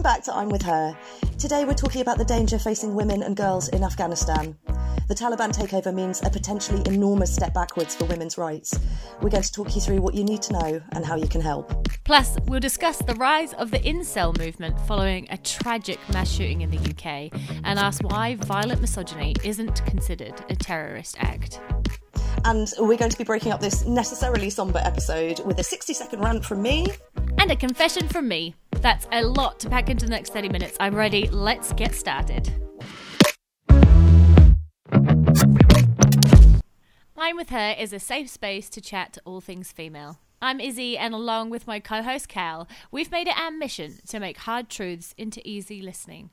Welcome back to I'm With Her. Today we're talking about the danger facing women and girls in Afghanistan. The Taliban takeover means a potentially enormous step backwards for women's rights. We're going to talk you through what you need to know and how you can help. Plus, we'll discuss the rise of the incel movement following a tragic mass shooting in the UK and ask why violent misogyny isn't considered a terrorist act. And we're going to be breaking up this necessarily somber episode with a 60 second rant from me. And a confession from me. That's a lot to pack into the next 30 minutes. I'm ready. Let's get started. I'm with her is a safe space to chat to all things female. I'm Izzy, and along with my co host Cal, we've made it our mission to make hard truths into easy listening.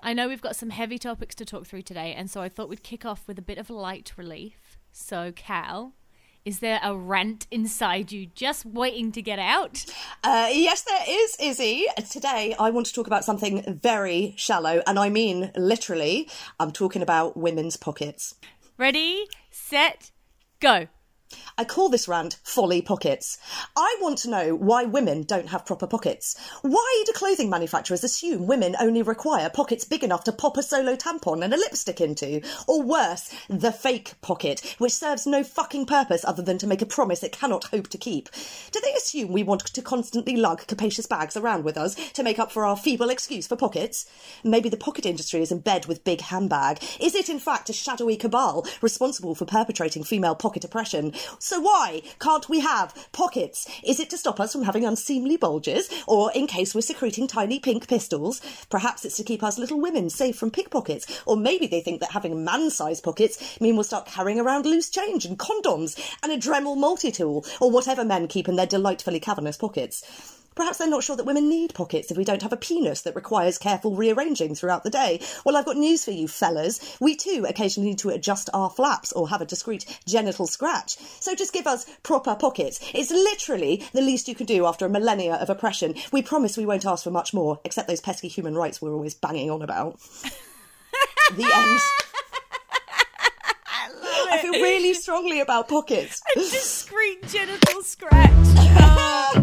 I know we've got some heavy topics to talk through today, and so I thought we'd kick off with a bit of light relief. So, Cal, is there a rant inside you just waiting to get out? Uh, yes, there is, Izzy. Today, I want to talk about something very shallow, and I mean literally, I'm talking about women's pockets. Ready, set, go. I call this rant Folly Pockets. I want to know why women don't have proper pockets. Why do clothing manufacturers assume women only require pockets big enough to pop a solo tampon and a lipstick into? Or worse, the fake pocket, which serves no fucking purpose other than to make a promise it cannot hope to keep. Do they assume we want to constantly lug capacious bags around with us to make up for our feeble excuse for pockets? Maybe the pocket industry is in bed with big handbag. Is it in fact a shadowy cabal responsible for perpetrating female pocket oppression? So why can't we have pockets? Is it to stop us from having unseemly bulges, or in case we're secreting tiny pink pistols? Perhaps it's to keep us little women safe from pickpockets, or maybe they think that having man-sized pockets mean we'll start carrying around loose change and condoms and a Dremel multi-tool, or whatever men keep in their delightfully cavernous pockets. Perhaps they're not sure that women need pockets if we don't have a penis that requires careful rearranging throughout the day. Well, I've got news for you, fellas. We too occasionally need to adjust our flaps or have a discreet genital scratch. So just give us proper pockets. It's literally the least you can do after a millennia of oppression. We promise we won't ask for much more, except those pesky human rights we're always banging on about. the end. I feel really strongly about pockets. A discreet genital scratch. Uh,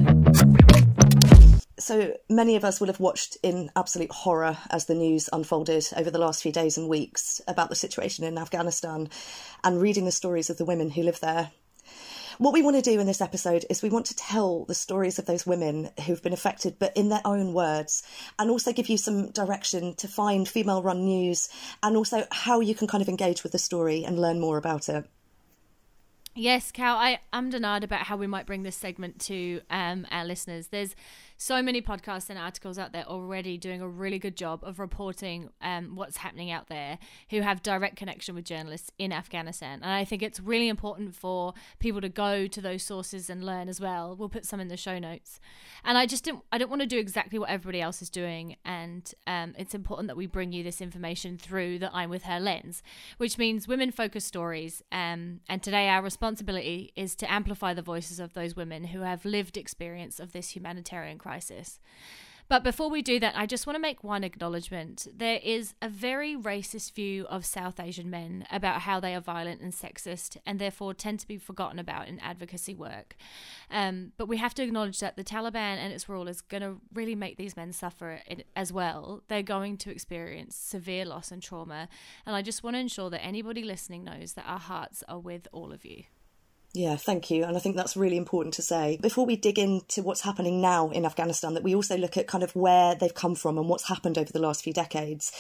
so many of us will have watched in absolute horror as the news unfolded over the last few days and weeks about the situation in Afghanistan and reading the stories of the women who live there. What we want to do in this episode is we want to tell the stories of those women who've been affected, but in their own words, and also give you some direction to find female run news and also how you can kind of engage with the story and learn more about it. Yes, Cal, I, am denied about how we might bring this segment to um, our listeners. There's so many podcasts and articles out there already doing a really good job of reporting um, what's happening out there who have direct connection with journalists in Afghanistan. And I think it's really important for people to go to those sources and learn as well. We'll put some in the show notes. And I just didn't, I don't want to do exactly what everybody else is doing. And um, it's important that we bring you this information through the I'm with her lens, which means women focused stories. Um, and today our responsibility is to amplify the voices of those women who have lived experience of this humanitarian crisis. But before we do that, I just want to make one acknowledgement. There is a very racist view of South Asian men about how they are violent and sexist and therefore tend to be forgotten about in advocacy work. Um, but we have to acknowledge that the Taliban and its rule is going to really make these men suffer as well. They're going to experience severe loss and trauma. And I just want to ensure that anybody listening knows that our hearts are with all of you. Yeah, thank you. And I think that's really important to say. Before we dig into what's happening now in Afghanistan, that we also look at kind of where they've come from and what's happened over the last few decades.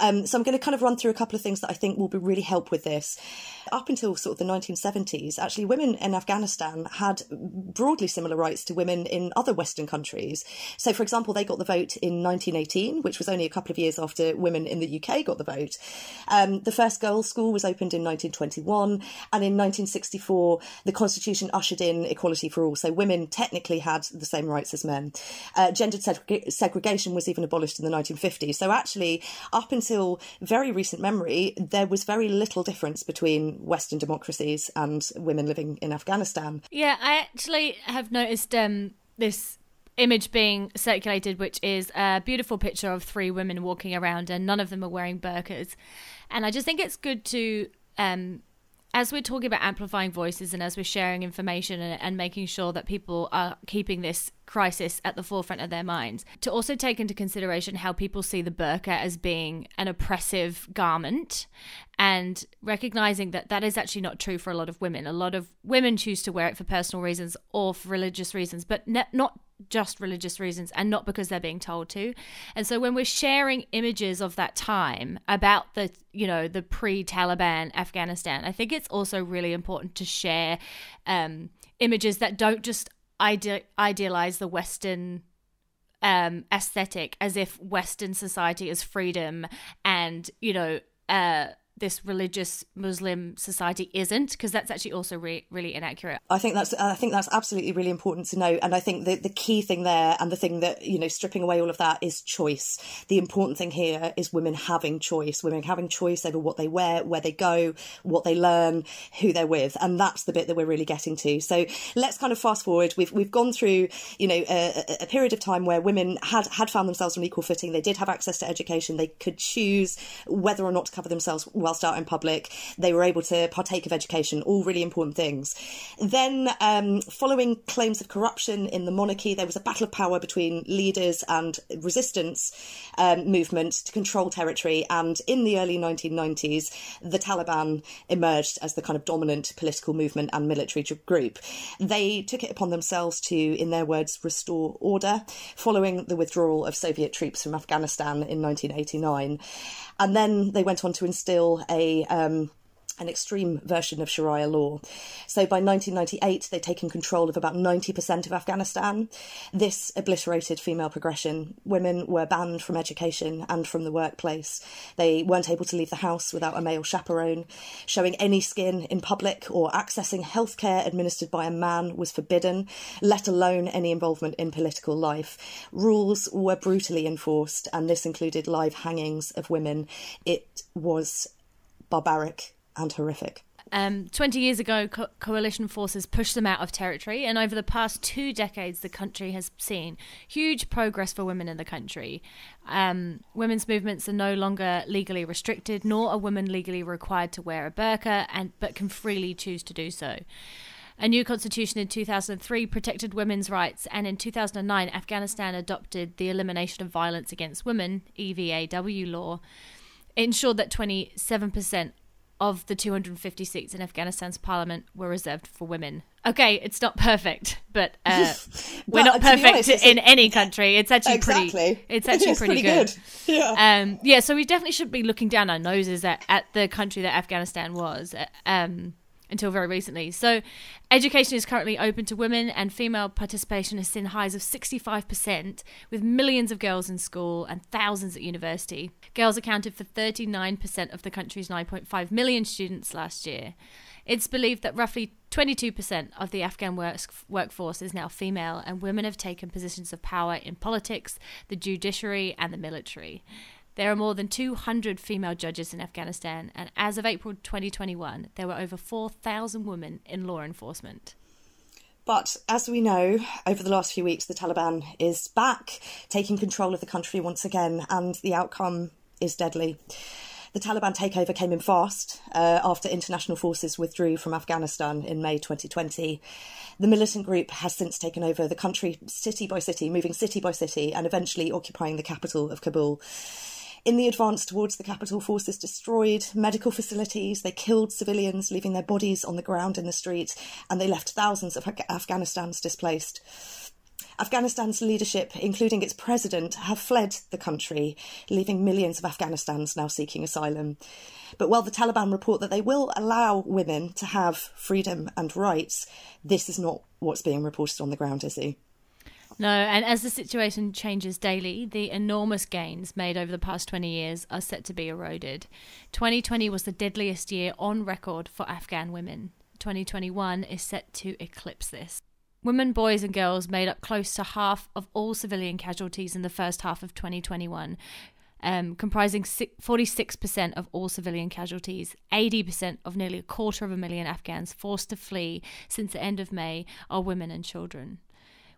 Um, so I'm going to kind of run through a couple of things that I think will be really help with this. Up until sort of the 1970s, actually, women in Afghanistan had broadly similar rights to women in other Western countries. So, for example, they got the vote in 1918, which was only a couple of years after women in the UK got the vote. Um, the first girls' school was opened in 1921, and in 1964, the Constitution ushered in equality for all. So women technically had the same rights as men. Uh, gendered seg- segregation was even abolished in the 1950s. So actually, up until very recent memory, there was very little difference between Western democracies and women living in Afghanistan. Yeah, I actually have noticed um, this image being circulated, which is a beautiful picture of three women walking around, and none of them are wearing burqas. And I just think it's good to um, as we're talking about amplifying voices and as we're sharing information and, and, making sure that people are keeping this crisis at the forefront of their minds. To also take into consideration how people see the burqa as being an oppressive garment and recognizing that that is actually not true for a lot of women. A lot of women choose to wear it for personal reasons or for religious reasons, but ne- not just religious reasons and not because they're being told to. And so when we're sharing images of that time about the, you know, the pre-Taliban Afghanistan, I think it's also really important to share um, images that don't just ide- idealize the Western um, aesthetic as if Western society is freedom and, you know, uh, this religious Muslim society isn't, because that's actually also re- really inaccurate. I think that's I think that's absolutely really important to know, and I think the the key thing there, and the thing that you know, stripping away all of that is choice. The important thing here is women having choice, women having choice over what they wear, where they go, what they learn, who they're with, and that's the bit that we're really getting to. So let's kind of fast forward. We've we've gone through you know a, a period of time where women had had found themselves on equal footing. They did have access to education. They could choose whether or not to cover themselves whilst out in public. They were able to partake of education, all really important things. Then, um, following claims of corruption in the monarchy, there was a battle of power between leaders and resistance um, movement to control territory. And in the early 1990s, the Taliban emerged as the kind of dominant political movement and military group. They took it upon themselves to, in their words, restore order following the withdrawal of Soviet troops from Afghanistan in 1989. And then they went on to instill a um, an extreme version of Sharia law. So by 1998, they'd taken control of about 90% of Afghanistan. This obliterated female progression. Women were banned from education and from the workplace. They weren't able to leave the house without a male chaperone. Showing any skin in public or accessing healthcare administered by a man was forbidden, let alone any involvement in political life. Rules were brutally enforced, and this included live hangings of women. It was barbaric and horrific. Um, 20 years ago, co- coalition forces pushed them out of territory, and over the past two decades, the country has seen huge progress for women in the country. Um, women's movements are no longer legally restricted, nor are women legally required to wear a burqa, and but can freely choose to do so. A new constitution in 2003 protected women's rights, and in 2009, Afghanistan adopted the Elimination of Violence Against Women (EVAW) law. Ensured that 27% of the 250 seats in Afghanistan's parliament were reserved for women. Okay, it's not perfect, but uh, we're not perfect honest, in any country. It's actually exactly. pretty. It's actually it's pretty, pretty, good. good. Yeah. Um, yeah. So we definitely should be looking down our noses at, at the country that Afghanistan was. Um, until very recently. So, education is currently open to women, and female participation has seen highs of 65%, with millions of girls in school and thousands at university. Girls accounted for 39% of the country's 9.5 million students last year. It's believed that roughly 22% of the Afghan work- workforce is now female, and women have taken positions of power in politics, the judiciary, and the military. There are more than 200 female judges in Afghanistan, and as of April 2021, there were over 4,000 women in law enforcement. But as we know, over the last few weeks, the Taliban is back, taking control of the country once again, and the outcome is deadly. The Taliban takeover came in fast uh, after international forces withdrew from Afghanistan in May 2020. The militant group has since taken over the country city by city, moving city by city, and eventually occupying the capital of Kabul. In the advance towards the capital, forces destroyed medical facilities, they killed civilians, leaving their bodies on the ground in the streets, and they left thousands of Afghanistan's displaced. Afghanistan's leadership, including its president, have fled the country, leaving millions of Afghanistans now seeking asylum. But while the Taliban report that they will allow women to have freedom and rights, this is not what's being reported on the ground, Izzy? No, and as the situation changes daily, the enormous gains made over the past 20 years are set to be eroded. 2020 was the deadliest year on record for Afghan women. 2021 is set to eclipse this. Women, boys, and girls made up close to half of all civilian casualties in the first half of 2021, um, comprising 46% of all civilian casualties. 80% of nearly a quarter of a million Afghans forced to flee since the end of May are women and children.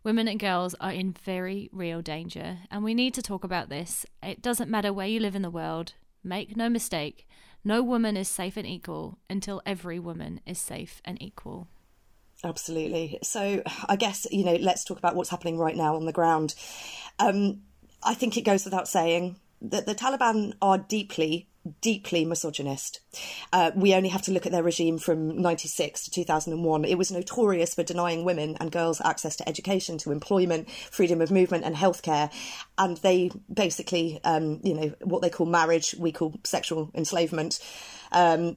Women and girls are in very real danger, and we need to talk about this. It doesn't matter where you live in the world, make no mistake, no woman is safe and equal until every woman is safe and equal. Absolutely. So I guess, you know, let's talk about what's happening right now on the ground. Um, I think it goes without saying that the Taliban are deeply, deeply misogynist. Uh, we only have to look at their regime from 96 to 2001. It was notorious for denying women and girls access to education, to employment, freedom of movement, and healthcare. And they basically, um, you know, what they call marriage, we call sexual enslavement. Um,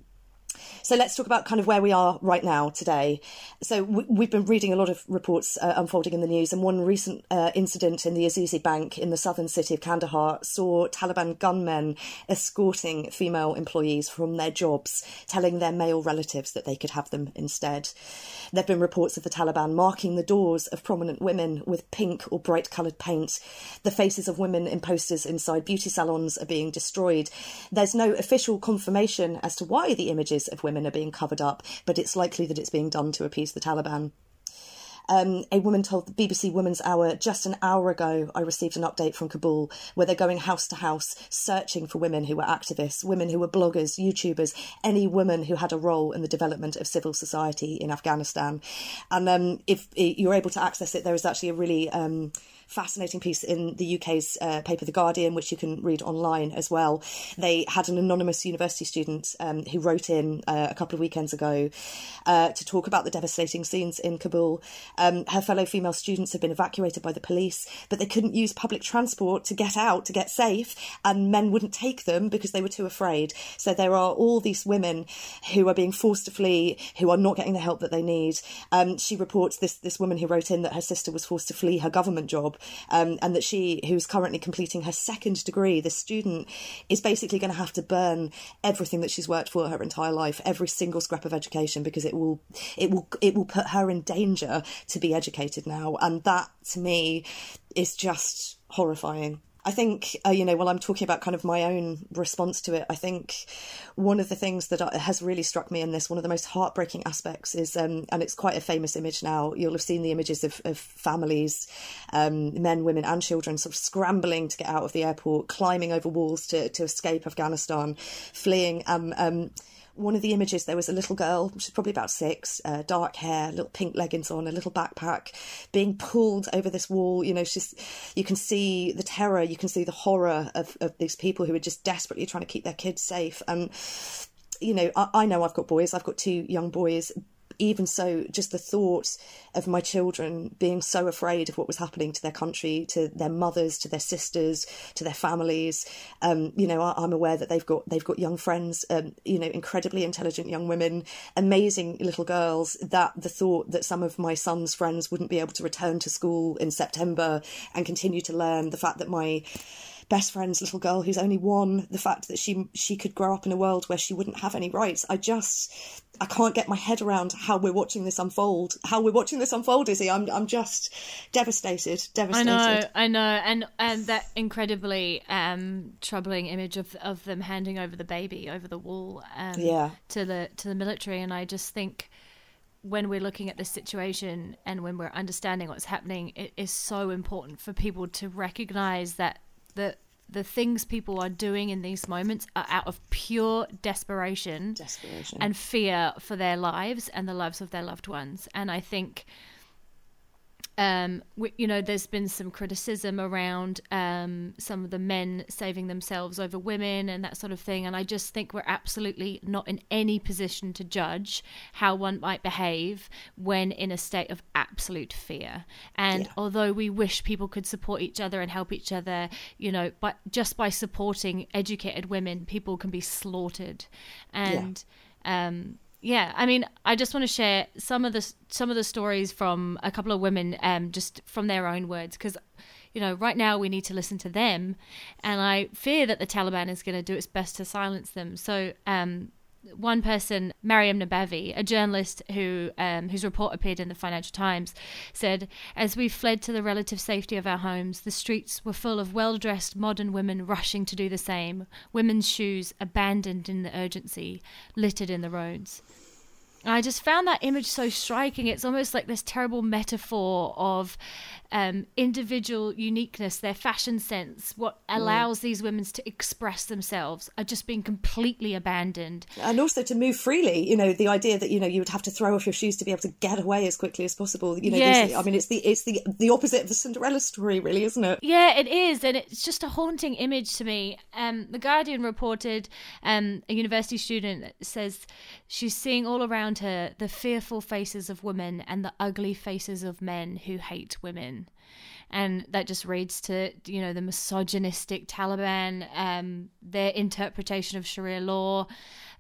so let's talk about kind of where we are right now today. So we, have been reading a lot of reports uh, unfolding in the news, and one recent uh, incident in the Azizi Bank in the southern city of Kandahar saw Taliban gunmen escorting female employees from their jobs, telling their male relatives that they could have them instead. There have been reports of the Taliban marking the doors of prominent women with pink or bright coloured paint. The faces of women in posters inside beauty salons are being destroyed. There's no official confirmation as to why the images of women are being covered up, but it's likely that it's being done to appease the Taliban. Um, a woman told the BBC Women's Hour just an hour ago, I received an update from Kabul where they're going house to house searching for women who were activists, women who were bloggers, YouTubers, any woman who had a role in the development of civil society in Afghanistan. And um, if you're able to access it, there is actually a really um, fascinating piece in the UK's uh, paper, The Guardian, which you can read online as well. They had an anonymous university student um, who wrote in uh, a couple of weekends ago uh, to talk about the devastating scenes in Kabul. Um, her fellow female students had been evacuated by the police, but they couldn't use public transport to get out, to get safe, and men wouldn't take them because they were too afraid. So there are all these women who are being forced to flee, who are not getting the help that they need. Um, she reports this this woman who wrote in that her sister was forced to flee her government job um, and that she, who's currently completing her second degree, the student, is basically going to have to burn everything that she's worked for her entire life, every single scrap of education, because it will, it will, it will put her in danger to be educated now, and that to me is just horrifying. I think, uh, you know, while I'm talking about kind of my own response to it, I think one of the things that has really struck me in this, one of the most heartbreaking aspects is, um, and it's quite a famous image now, you'll have seen the images of, of families, um, men, women, and children sort of scrambling to get out of the airport, climbing over walls to, to escape Afghanistan, fleeing. Um, um one of the images there was a little girl, she's probably about six, uh, dark hair, little pink leggings on, a little backpack, being pulled over this wall. You know, she's you can see the terror, you can see the horror of, of these people who are just desperately trying to keep their kids safe. And you know, I, I know I've got boys, I've got two young boys, even so, just the thought of my children being so afraid of what was happening to their country, to their mothers, to their sisters, to their families. Um, you know, I, am aware that they've got they've got young friends, um, you know, incredibly intelligent young women, amazing little girls. That the thought that some of my son's friends wouldn't be able to return to school in September and continue to learn, the fact that my best friend's little girl who's only one, the fact that she she could grow up in a world where she wouldn't have any rights. I just I can't get my head around how we're watching this unfold. How we're watching this unfold, Izzy. I'm I'm just devastated, devastated. I know, I know, and and that incredibly um, troubling image of of them handing over the baby over the wall, um, yeah. to the to the military, and I just think when we're looking at this situation and when we're understanding what's happening, it is so important for people to recognize that the the things people are doing in these moments are out of pure desperation, desperation. and fear for their lives and the lives of their loved ones. And I think um, we, you know, there's been some criticism around um, some of the men saving themselves over women and that sort of thing. And I just think we're absolutely not in any position to judge how one might behave when in a state of absolute fear. And yeah. although we wish people could support each other and help each other, you know, but just by supporting educated women, people can be slaughtered. And yeah. um, yeah, I mean, I just want to share some of the some of the stories from a couple of women, um, just from their own words, because you know, right now we need to listen to them, and I fear that the Taliban is going to do its best to silence them. So, um, one person, Mariam Nabavi, a journalist who um, whose report appeared in the Financial Times, said, "As we fled to the relative safety of our homes, the streets were full of well-dressed modern women rushing to do the same. Women's shoes abandoned in the urgency, littered in the roads." I just found that image so striking. It's almost like this terrible metaphor of um, individual uniqueness, their fashion sense, what mm. allows mm. these women to express themselves, are just being completely abandoned. And also to move freely. You know, the idea that you know you would have to throw off your shoes to be able to get away as quickly as possible. You know, yes. I mean, it's the it's the the opposite of the Cinderella story, really, isn't it? Yeah, it is, and it's just a haunting image to me. Um, the Guardian reported um, a university student says she's seeing all around her the fearful faces of women and the ugly faces of men who hate women and that just reads to you know the misogynistic Taliban. Um, their interpretation of Sharia law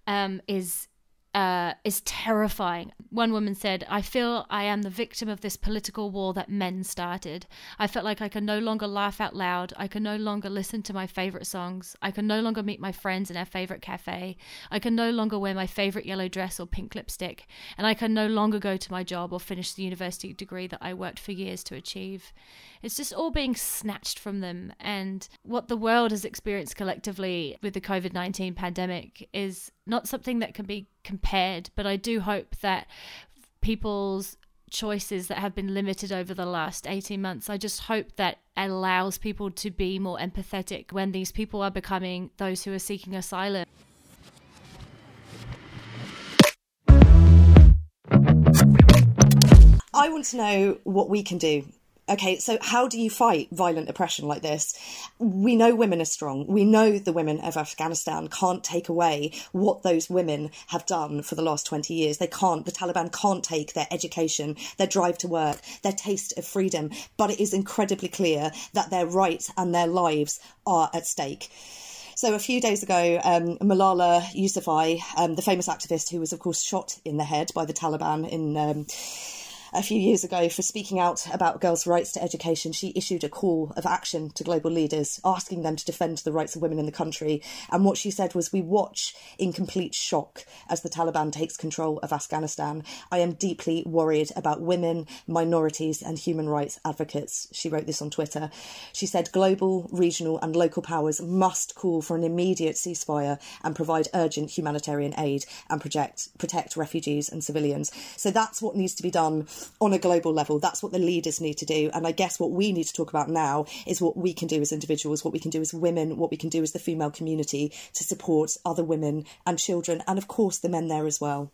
um, is uh, is terrifying. One woman said, I feel I am the victim of this political war that men started. I felt like I can no longer laugh out loud. I can no longer listen to my favorite songs. I can no longer meet my friends in our favorite cafe. I can no longer wear my favorite yellow dress or pink lipstick. And I can no longer go to my job or finish the university degree that I worked for years to achieve. It's just all being snatched from them. And what the world has experienced collectively with the COVID 19 pandemic is not something that can be compared, but I do hope that people's choices that have been limited over the last 18 months. I just hope that allows people to be more empathetic when these people are becoming those who are seeking asylum. I want to know what we can do okay, so how do you fight violent oppression like this? We know women are strong. We know the women of Afghanistan can't take away what those women have done for the last 20 years. They can't, the Taliban can't take their education, their drive to work, their taste of freedom. But it is incredibly clear that their rights and their lives are at stake. So a few days ago, um, Malala Yousafzai, um, the famous activist who was, of course, shot in the head by the Taliban in um, a few years ago for speaking out about girls' rights to education, she issued a call of action to global leaders, asking them to defend the rights of women in the country. And what she said was, We watch in complete shock as the Taliban takes control of Afghanistan. I am deeply worried about women, minorities, and human rights advocates. She wrote this on Twitter. She said, Global, regional, and local powers must call for an immediate ceasefire and provide urgent humanitarian aid and project, protect refugees and civilians. So that's what needs to be done on a global level. That's what the leaders need to do. And I guess what we need to talk about now is what we can do as individuals, what we can do as women, what we can do as the female community to support other women and children, and of course the men there as well.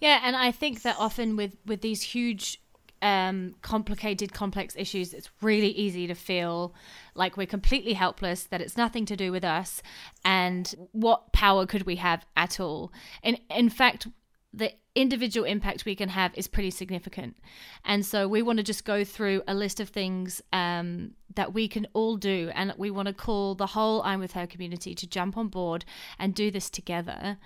Yeah, and I think that often with with these huge um, complicated, complex issues, it's really easy to feel like we're completely helpless, that it's nothing to do with us, and what power could we have at all? And in fact, the individual impact we can have is pretty significant. And so we want to just go through a list of things um, that we can all do. And we want to call the whole I'm With Her community to jump on board and do this together.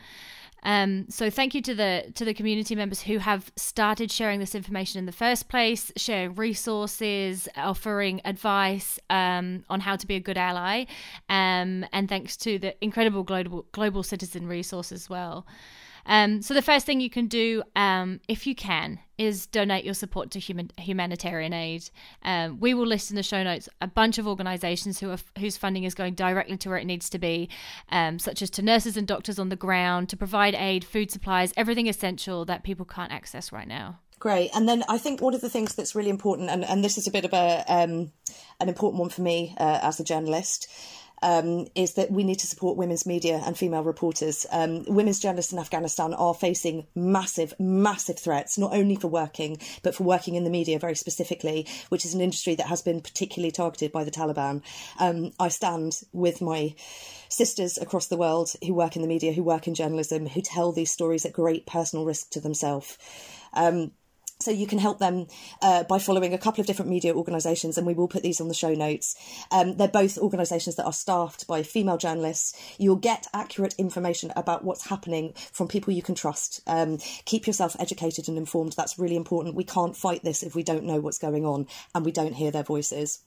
Um, so thank you to the to the community members who have started sharing this information in the first place, sharing resources, offering advice um, on how to be a good ally, um, and thanks to the incredible global global citizen resource as well. Um, so the first thing you can do, um, if you can, is donate your support to human humanitarian aid. Um, we will list in the show notes a bunch of organisations who are, whose funding is going directly to where it needs to be, um, such as to nurses and doctors on the ground to provide aid, food supplies, everything essential that people can't access right now. Great. And then I think one of the things that's really important, and, and this is a bit of a um, an important one for me uh, as a journalist, um, is that we need to support women's media and female reporters. Um, women's journalists in Afghanistan are facing massive, massive threats, not only for working, but for working in the media very specifically, which is an industry that has been particularly targeted by the Taliban. Um, I stand with my sisters across the world who work in the media, who work in journalism, who tell these stories at great personal risk to themselves. Um, so you can help them uh, by following a couple of different media organisations, and we will put these on the show notes. Um, they're both organisations that are staffed by female journalists. You'll get accurate information about what's happening from people you can trust. Um, keep yourself educated and informed. That's really important. We can't fight this if we don't know what's going on and we don't hear their voices.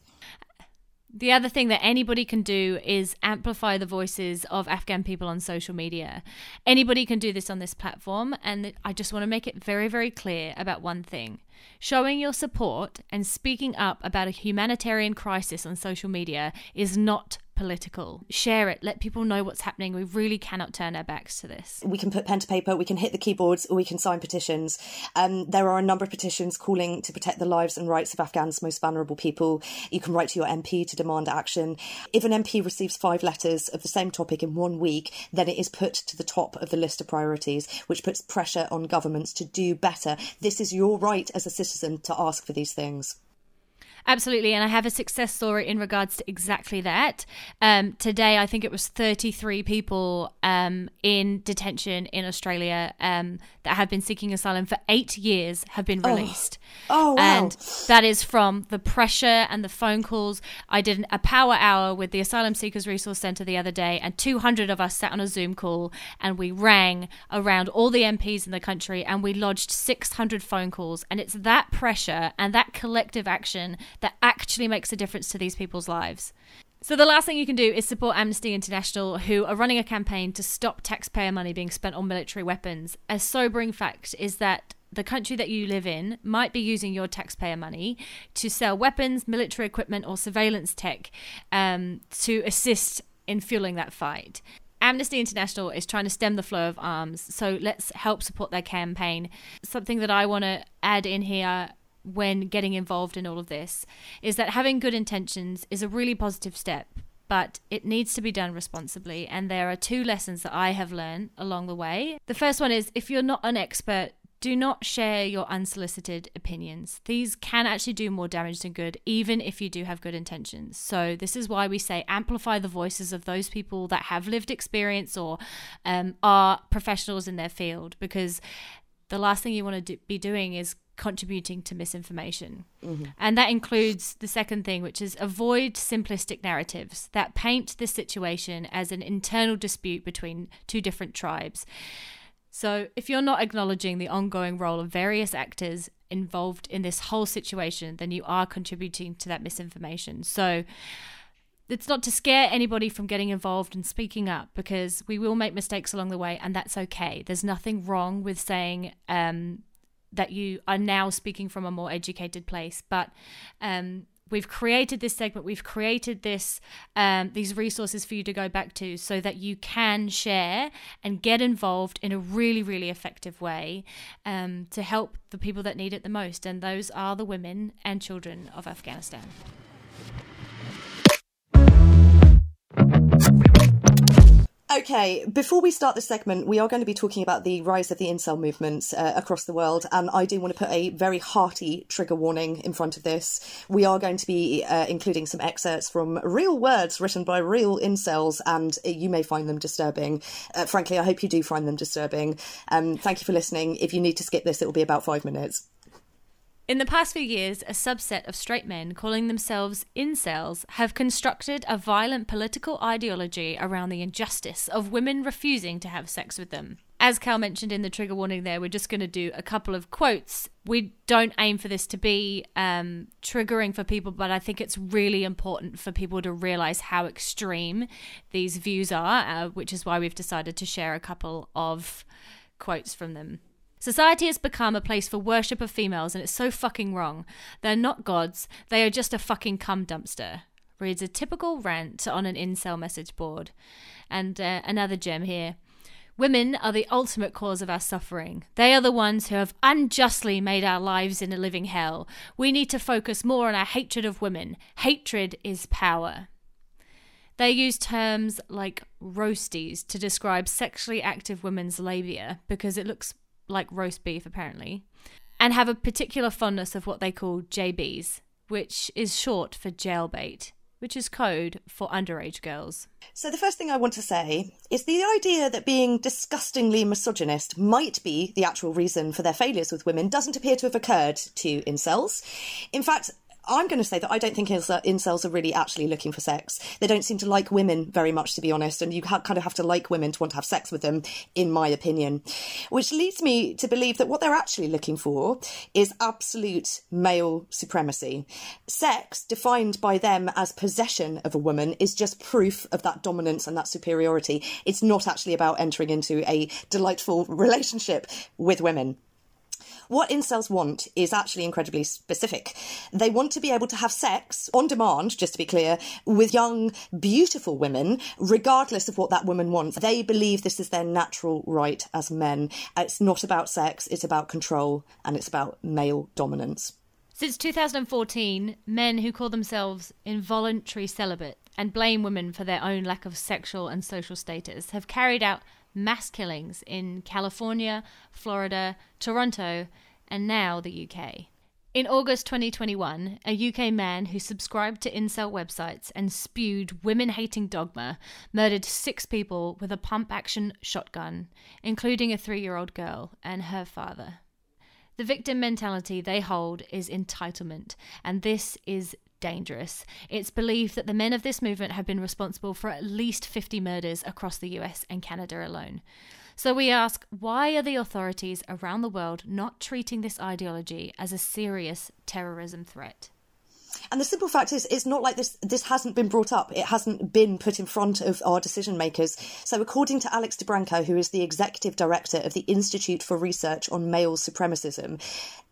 The other thing that anybody can do is amplify the voices of Afghan people on social media. Anybody can do this on this platform, and I just want to make it very, very clear about one thing. Showing your support and speaking up about a humanitarian crisis on social media is not political. Share it, let people know what's happening. We really cannot turn our backs to this. We can put pen to paper, we can hit the keyboards, or we can sign petitions. Um, there are a number of petitions calling to protect the lives and rights of Afghan's most vulnerable people. You can write to your MP to demand action. If an MP receives five letters of the same topic in one week, then it is put to the top of the list of priorities, which puts pressure on governments to do better. This is your right as a citizen to ask for these things. Absolutely, and I have a success story in regards to exactly that. Um, today, I think it was 33 people um, in detention in Australia um, that have been seeking asylum for eight years have been oh. released. Oh, oh wow. And that is from the pressure and the phone calls. I did a power hour with the Asylum Seekers Resource Centre the other day, and 200 of us sat on a Zoom call and we rang around all the MPs in the country and we lodged 600 phone calls. And it's that pressure and that collective action that actually makes a difference to these people's lives. So, the last thing you can do is support Amnesty International, who are running a campaign to stop taxpayer money being spent on military weapons. A sobering fact is that the country that you live in might be using your taxpayer money to sell weapons, military equipment, or surveillance tech um, to assist in fueling that fight. Amnesty International is trying to stem the flow of arms, so let's help support their campaign. Something that I want to add in here when getting involved in all of this is that having good intentions is a really positive step, but it needs to be done responsibly. And there are two lessons that I have learned along the way. The first one is if you're not an expert, do not share your unsolicited opinions. These can actually do more damage than good, even if you do have good intentions. So, this is why we say amplify the voices of those people that have lived experience or um, are professionals in their field, because the last thing you want to do, be doing is contributing to misinformation. Mm-hmm. And that includes the second thing, which is avoid simplistic narratives that paint this situation as an internal dispute between two different tribes. So, if you're not acknowledging the ongoing role of various actors involved in this whole situation, then you are contributing to that misinformation. So, it's not to scare anybody from getting involved and speaking up because we will make mistakes along the way, and that's okay. There's nothing wrong with saying, um, that you are now speaking from a more educated place. But um, we've created this segment, we've created this um, these resources for you to go back to, so that you can share and get involved in a really, really effective way um, to help the people that need it the most, and those are the women and children of Afghanistan. Okay, before we start the segment, we are going to be talking about the rise of the incel movement uh, across the world, and I do want to put a very hearty trigger warning in front of this. We are going to be uh, including some excerpts from real words written by real incels, and you may find them disturbing. Uh, frankly, I hope you do find them disturbing. Um, thank you for listening. If you need to skip this, it will be about five minutes. In the past few years, a subset of straight men calling themselves incels have constructed a violent political ideology around the injustice of women refusing to have sex with them. As Cal mentioned in the trigger warning there, we're just going to do a couple of quotes. We don't aim for this to be um, triggering for people, but I think it's really important for people to realize how extreme these views are, uh, which is why we've decided to share a couple of quotes from them. Society has become a place for worship of females, and it's so fucking wrong. They're not gods, they are just a fucking cum dumpster. Reads a typical rant on an incel message board. And uh, another gem here. Women are the ultimate cause of our suffering. They are the ones who have unjustly made our lives in a living hell. We need to focus more on our hatred of women. Hatred is power. They use terms like roasties to describe sexually active women's labia because it looks like roast beef apparently, and have a particular fondness of what they call JBs, which is short for jailbait, which is code for underage girls. So, the first thing I want to say is the idea that being disgustingly misogynist might be the actual reason for their failures with women doesn't appear to have occurred to incels. In fact, I'm going to say that I don't think incels are really actually looking for sex. They don't seem to like women very much, to be honest, and you ha- kind of have to like women to want to have sex with them, in my opinion. Which leads me to believe that what they're actually looking for is absolute male supremacy. Sex, defined by them as possession of a woman, is just proof of that dominance and that superiority. It's not actually about entering into a delightful relationship with women. What incels want is actually incredibly specific. They want to be able to have sex on demand, just to be clear, with young, beautiful women, regardless of what that woman wants. They believe this is their natural right as men. It's not about sex, it's about control, and it's about male dominance. Since 2014, men who call themselves involuntary celibate and blame women for their own lack of sexual and social status have carried out mass killings in California, Florida, Toronto, and now the UK. In August 2021, a UK man who subscribed to incel websites and spewed women hating dogma murdered six people with a pump action shotgun, including a three year old girl and her father. The victim mentality they hold is entitlement, and this is dangerous. It's believed that the men of this movement have been responsible for at least 50 murders across the US and Canada alone. So we ask why are the authorities around the world not treating this ideology as a serious terrorism threat? And the simple fact is, it's not like this. This hasn't been brought up. It hasn't been put in front of our decision makers. So, according to Alex DeBranco, who is the executive director of the Institute for Research on Male Supremacism,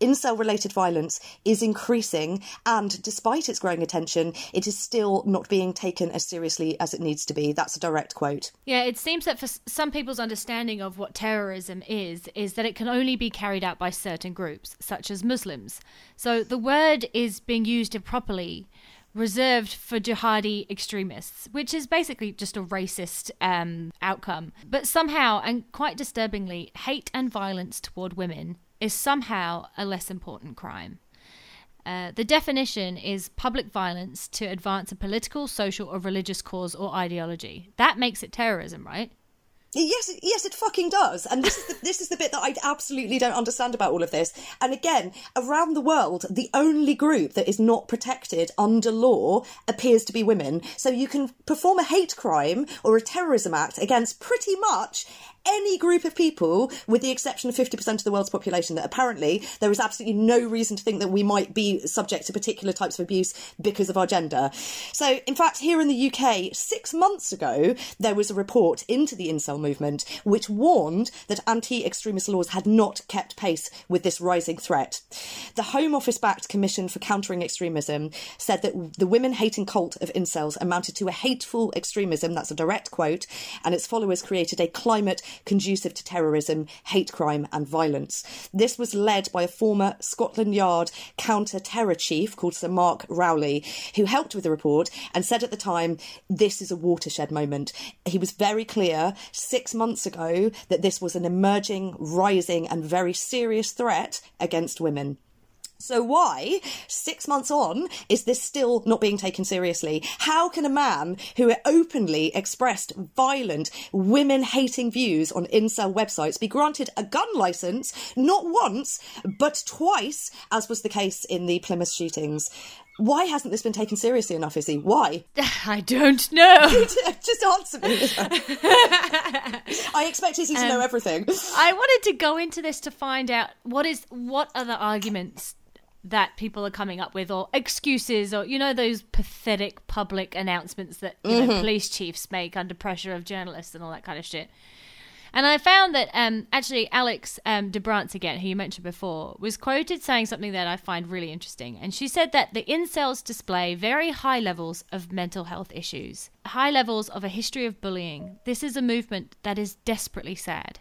incel-related violence is increasing, and despite its growing attention, it is still not being taken as seriously as it needs to be. That's a direct quote. Yeah, it seems that for some people's understanding of what terrorism is, is that it can only be carried out by certain groups, such as Muslims. So the word is being used improperly, reserved for jihadi extremists, which is basically just a racist um, outcome. But somehow, and quite disturbingly, hate and violence toward women is somehow a less important crime. Uh, the definition is public violence to advance a political, social, or religious cause or ideology. That makes it terrorism, right? Yes, yes, it fucking does. And this is the, this is the bit that I absolutely don't understand about all of this. And again, around the world, the only group that is not protected under law appears to be women. So you can perform a hate crime or a terrorism act against pretty much any group of people, with the exception of 50% of the world's population, that apparently there is absolutely no reason to think that we might be subject to particular types of abuse because of our gender. So, in fact, here in the UK, six months ago, there was a report into the incel movement which warned that anti extremist laws had not kept pace with this rising threat. The Home Office backed Commission for Countering Extremism said that the women hating cult of incels amounted to a hateful extremism, that's a direct quote, and its followers created a climate conducive to terrorism, hate crime, and violence. This was led by a former Scotland Yard counter terror chief called Sir Mark Rowley, who helped with the report and said at the time, This is a watershed moment. He was very clear six months ago that this was an emerging, rising, and very serious threat against women. So why, six months on, is this still not being taken seriously? How can a man who openly expressed violent, women-hating views on incel websites be granted a gun license not once, but twice, as was the case in the Plymouth shootings? Why hasn't this been taken seriously enough, Izzy? Why? I don't know. Just answer me. I expect Izzy to um, know everything. I wanted to go into this to find out what is what are the arguments that people are coming up with or excuses or you know those pathetic public announcements that mm-hmm. know police chiefs make under pressure of journalists and all that kind of shit and I found that um, actually Alex um, DeBranco again, who you mentioned before, was quoted saying something that I find really interesting. And she said that the incels display very high levels of mental health issues, high levels of a history of bullying. This is a movement that is desperately sad,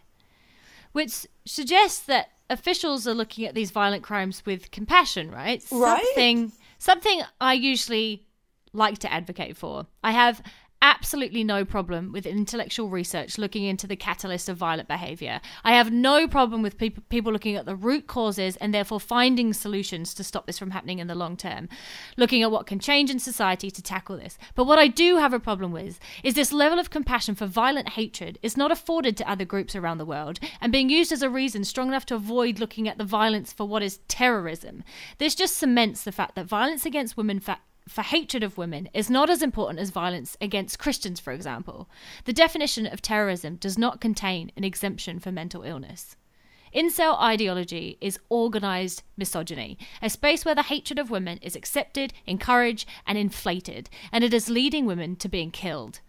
which suggests that officials are looking at these violent crimes with compassion, right? Right. Something something I usually like to advocate for. I have absolutely no problem with intellectual research looking into the catalyst of violent behavior. I have no problem with pe- people looking at the root causes and therefore finding solutions to stop this from happening in the long term, looking at what can change in society to tackle this. But what I do have a problem with is this level of compassion for violent hatred is not afforded to other groups around the world and being used as a reason strong enough to avoid looking at the violence for what is terrorism. This just cements the fact that violence against women fa- for hatred of women is not as important as violence against Christians, for example. The definition of terrorism does not contain an exemption for mental illness. Incel ideology is organized misogyny, a space where the hatred of women is accepted, encouraged, and inflated, and it is leading women to being killed.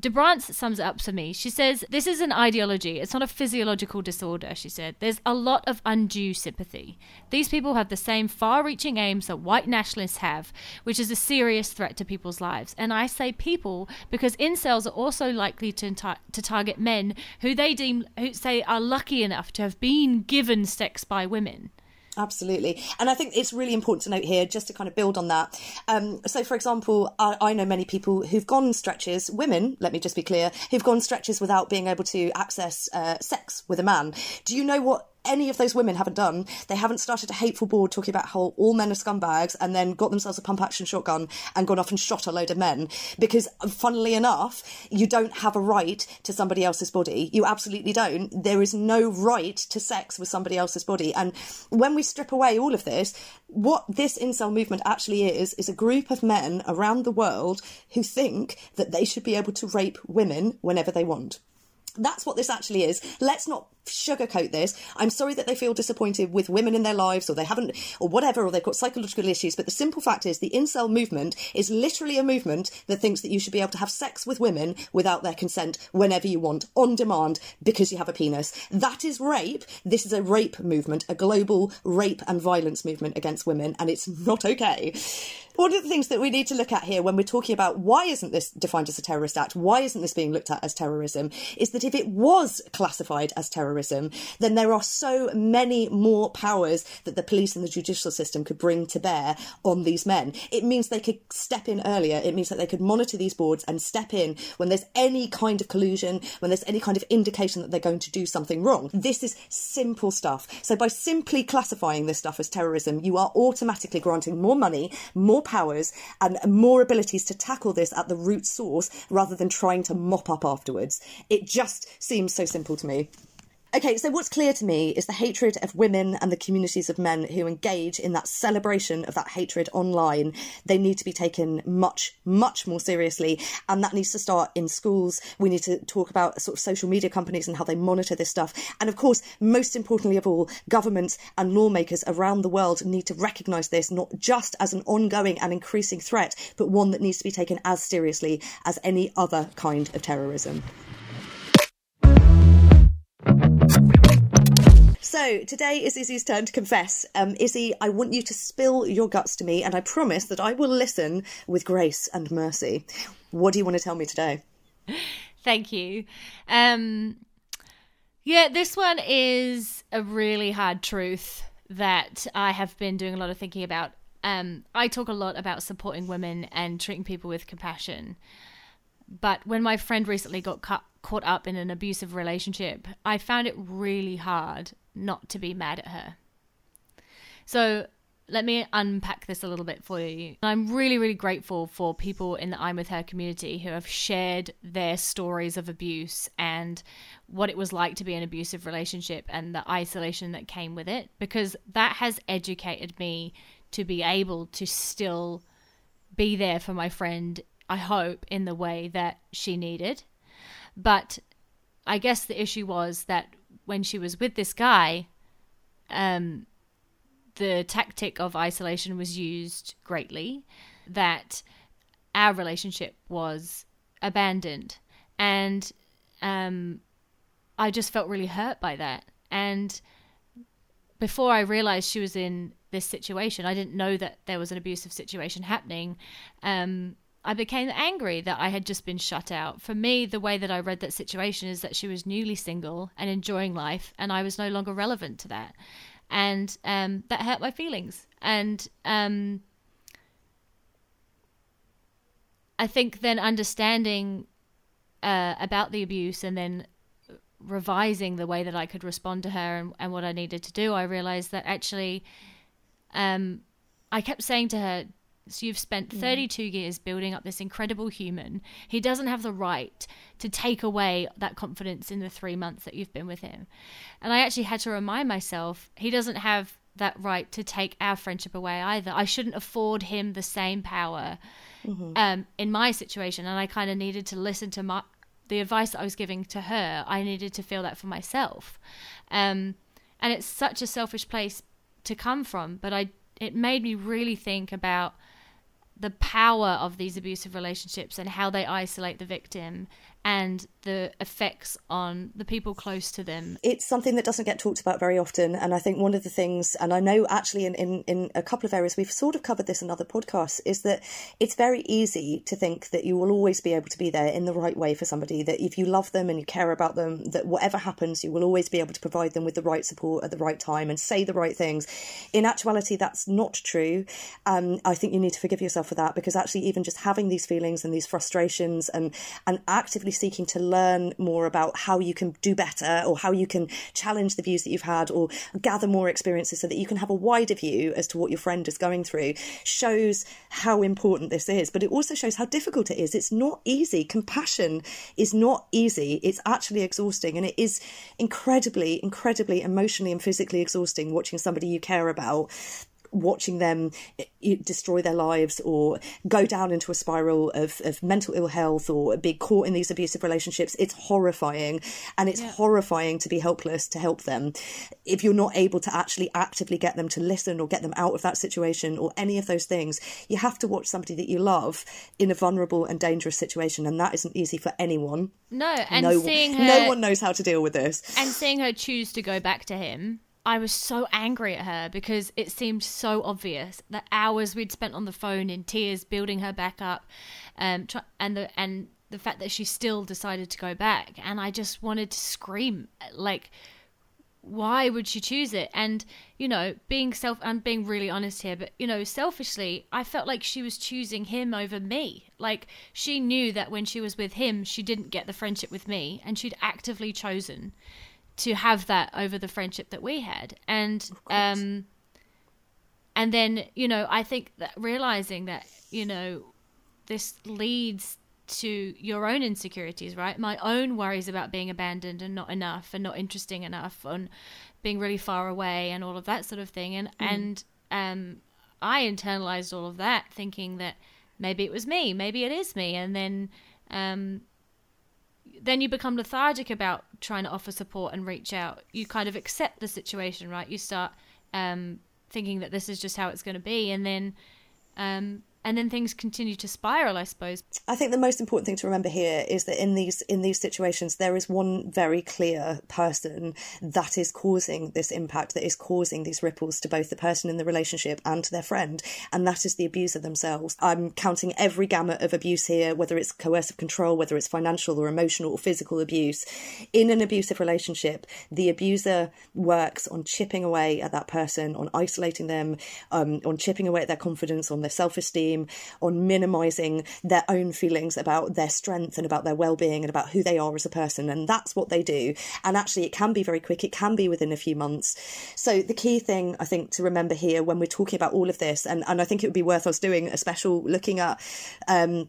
DeBranco sums it up for me. She says, This is an ideology. It's not a physiological disorder, she said. There's a lot of undue sympathy. These people have the same far reaching aims that white nationalists have, which is a serious threat to people's lives. And I say people because incels are also likely to, tar- to target men who they deem, who say are lucky enough to have been given sex by women. Absolutely. And I think it's really important to note here, just to kind of build on that. Um, so, for example, I, I, know many people who've gone stretches, women, let me just be clear, who've gone stretches without being able to access uh, sex with a man. Do you know what any of those women haven't done. They haven't started a hateful board talking about how all men are scumbags and then got themselves a pump action shotgun and gone off and shot a load of men. Because, funnily enough, you don't have a right to somebody else's body. You absolutely don't. There is no right to sex with somebody else's body. And when we strip away all of this, what this incel movement actually is, is a group of men around the world who think that they should be able to rape women whenever they want. That's what this actually is. Let's not sugarcoat this. I'm sorry that they feel disappointed with women in their lives or they haven't, or whatever, or they've got psychological issues. But the simple fact is the incel movement is literally a movement that thinks that you should be able to have sex with women without their consent whenever you want, on demand, because you have a penis. That is rape. This is a rape movement, a global rape and violence movement against women, and it's not okay. One of the things that we need to look at here when we're talking about why isn't this defined as a terrorist act, why isn't this being looked at as terrorism, is that if it was classified as terrorism, then there are so many more powers that the police and the judicial system could bring to bear on these men. It means they could step in earlier. It means that they could monitor these boards and step in when there's any kind of collusion, when there's any kind of indication that they're going to do something wrong. This is simple stuff. So by simply classifying this stuff as terrorism, you are automatically granting more money, more powers and more abilities to tackle this at the root source rather than trying to mop up afterwards. It just seems so simple to me. Okay, so what's clear to me is the hatred of women and the communities of men who engage in that celebration of that hatred online. They need to be taken much, much more seriously, and that needs to start in schools. We need to talk about sort of social media companies and how they monitor this stuff. And of course, most importantly of all, governments and lawmakers around the world need to recognise this not just as an ongoing and increasing threat, but one that needs to be taken as seriously as any other kind of terrorism. So today is Izzy's turn to confess. Um, Izzy, I want you to spill your guts to me, and I promise that I will listen with grace and mercy. What do you want to tell me today? Thank you. Um, yeah, this one is a really hard truth that I have been doing a lot of thinking about. Um, I talk a lot about supporting women and treating people with compassion. But when my friend recently got cut, caught up in an abusive relationship, I found it really hard not to be mad at her. So let me unpack this a little bit for you. I'm really, really grateful for people in the I'm With Her community who have shared their stories of abuse and what it was like to be in an abusive relationship and the isolation that came with it, because that has educated me to be able to still be there for my friend, I hope, in the way that she needed. But I guess the issue was that when she was with this guy, um, the tactic of isolation was used greatly, that our relationship was abandoned. And um, I just felt really hurt by that. And before I realized she was in this situation, I didn't know that there was an abusive situation happening. Um, I became angry that I had just been shut out. For me, the way that I read that situation is that she was newly single and enjoying life, and I was no longer relevant to that. And um, that hurt my feelings. And um, I think then understanding uh, about the abuse and then revising the way that I could respond to her and, and what I needed to do, I realized that actually um, I kept saying to her, so you've spent 32 years building up this incredible human. He doesn't have the right to take away that confidence in the three months that you've been with him. And I actually had to remind myself he doesn't have that right to take our friendship away either. I shouldn't afford him the same power mm-hmm. um, in my situation. And I kind of needed to listen to my the advice that I was giving to her. I needed to feel that for myself. Um, and it's such a selfish place to come from, but I it made me really think about the power of these abusive relationships and how they isolate the victim and the effects on the people close to them. It's something that doesn't get talked about very often. And I think one of the things, and I know actually in, in, in a couple of areas, we've sort of covered this in other podcasts, is that it's very easy to think that you will always be able to be there in the right way for somebody, that if you love them and you care about them, that whatever happens, you will always be able to provide them with the right support at the right time and say the right things. In actuality, that's not true. Um, I think you need to forgive yourself for that because actually, even just having these feelings and these frustrations and, and actively seeking to learn more about how you can do better or how you can challenge the views that you've had or gather more experiences so that you can have a wider view as to what your friend is going through shows how important this is. But it also shows how difficult it is. It's not easy. Compassion is not easy. It's actually exhausting and it is incredibly, incredibly emotionally and physically exhausting watching somebody you care about watching them eh, destroy their lives or go down into a spiral of, of mental ill health or be caught in these abusive relationships. It's horrifying. And it's yeah. horrifying to be helpless to help them. If you're not able to actually actively get them to listen or get them out of that situation or any of those things, you have to watch somebody that you love in a vulnerable and dangerous situation. And that isn't easy for anyone. No, and no, seeing her. No one knows how to deal with this. And seeing her choose to go back to him I was so angry at her because it seemed so obvious the hours we'd spent on the phone in tears, building her back up, um, try- and the and the fact that she still decided to go back, and I just wanted to scream, like, why would she choose it? And you know, being self, I'm being really honest here, but you know, selfishly, I felt like she was choosing him over me. Like she knew that when she was with him, she didn't get the friendship with me, and she'd actively chosen to have that over the friendship that we had. And um and then you know i think that realizing that you know this leads to your own insecurities right? My own worries about being abandoned and not enough and not interesting enough and being really far away and all of that sort of thing. And mm. and um i internalized all of that thinking that maybe it was me maybe it is me. And then um then you become lethargic about trying to offer support and reach out. You kind of accept the situation, right? You start um, thinking that this is just how it's going to be, and then um, and then things continue to spiral i suppose. I think the most important thing to remember here is that in these in these situations there is one very clear person that is causing this impact that is causing these ripples to both the person in the relationship and to their friend and that is the abuser themselves. I'm counting every gamut of abuse here whether it's coercive control whether it's financial or emotional or physical abuse. In an abusive relationship the abuser works on chipping away at that person on isolating them um, on chipping away at their confidence on their self-esteem on minimizing their own feelings about their strength and about their well-being and about who they are as a person. And that's what they do. And actually it can be very quick. It can be within a few months. So the key thing i think to remember here when we're talking about all of this and, and i think it would be worth us doing a special looking at um,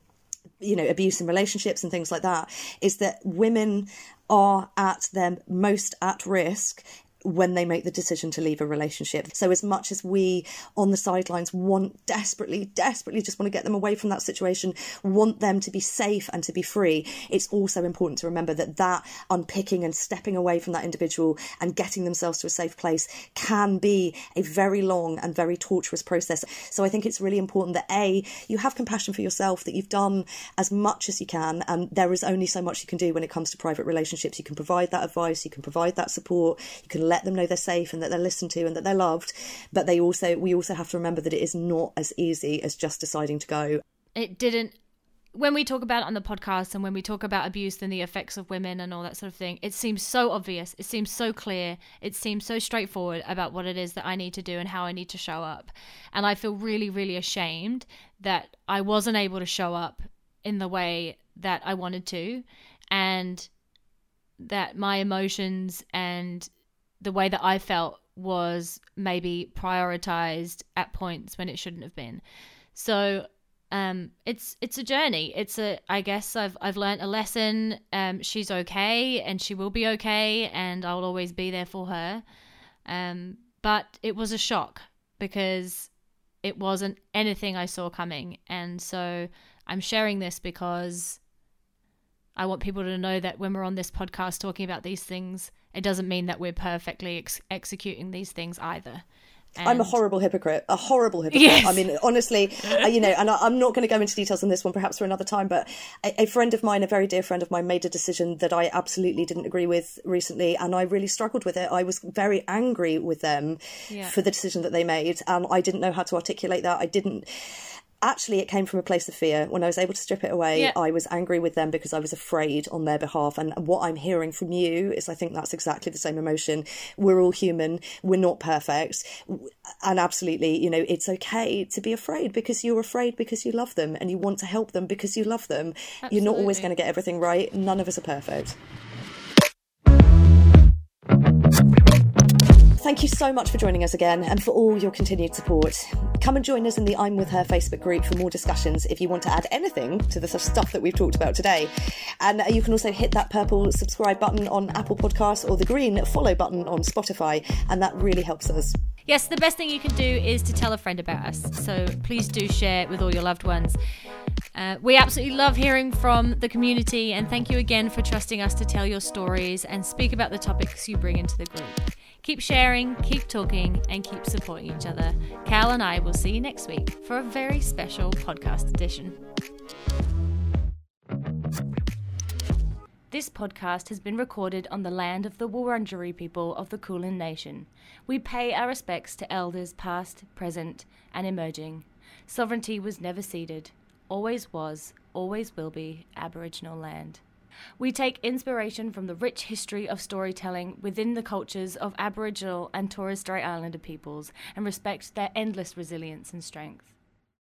you know abuse in relationships and things like that is that women are at their most at risk when they make the decision to leave a relationship. So, as much as we on the sidelines want desperately, desperately just want to get them away from that situation, want them to be safe and to be free, it's also important to remember that that unpicking and stepping away from that individual and getting themselves to a safe place can be a very long and very torturous process. So, I think it's really important that A, you have compassion for yourself, that you've done as much as you can, and there is only so much you can do when it comes to private relationships. You can provide that advice, you can provide that support, you can let them know they're safe and that they're listened to and that they're loved. But they also, we also have to remember that it is not as easy as just deciding to go. It didn't when we talk about it on the podcast and when we talk about abuse and the effects of women and all that sort of thing, it seems so obvious. It seems so clear. It seems so straightforward about what it is that I need to do and how I need to show up. And I feel really, really ashamed that I wasn't able to show up in the way that I wanted to and that my emotions and the way that I felt was maybe prioritized at points when it shouldn't have been. So um, it's it's a journey. It's a I guess I've I've learned a lesson. Um, she's okay and she will be okay, and I'll always be there for her. Um, but it was a shock because it wasn't anything I saw coming, and so I'm sharing this because I want people to know that when we're on this podcast talking about these things, it doesn't mean that we're perfectly ex- executing these things either. I'm a horrible hypocrite, a horrible hypocrite. Yes. I mean, honestly, you know, and I, I'm not going to go into details on this one, perhaps for another time. But a, a friend of mine, a very dear friend of mine, made a decision that I absolutely didn't agree with recently, and I really struggled with it. I was very angry with them Yeah. for the decision that they made, and I didn't know how to articulate that. I didn't. Actually, it came from a place of fear. When I was able to strip it away, Yeah. I was angry with them because I was afraid on their behalf. And what I'm hearing from you is I think that's exactly the same emotion. We're all human. We're not perfect. And absolutely, you know, it's okay to be afraid because you're afraid because you love them and you want to help them because you love them. You're not always going to get everything right. None of us are perfect. Thank you so much for joining us again and for all your continued support. Come and join us in the I'm With Her Facebook group for more discussions if you want to add anything to the stuff that we've talked about today. And uh, you can also hit that purple subscribe button on Apple Podcasts or the green follow button on Spotify, and that really helps us. Yes, the best thing you can do is to tell a friend about us. So please do share it with all your loved ones. Uh, we absolutely love hearing from the community, and thank you again for trusting us to tell your stories and speak about the topics you bring into the group. Keep sharing, keep talking, and keep supporting each other. Cal and I will see you next week for a very special podcast edition. This podcast has been recorded on the land of the Wurundjeri people of the Kulin Nation. We pay our respects to elders past, present, and emerging. Sovereignty was never ceded, always was, always will be Aboriginal land. We take inspiration from the rich history of storytelling within the cultures of Aboriginal and Torres Strait Islander peoples and respect their endless resilience and strength.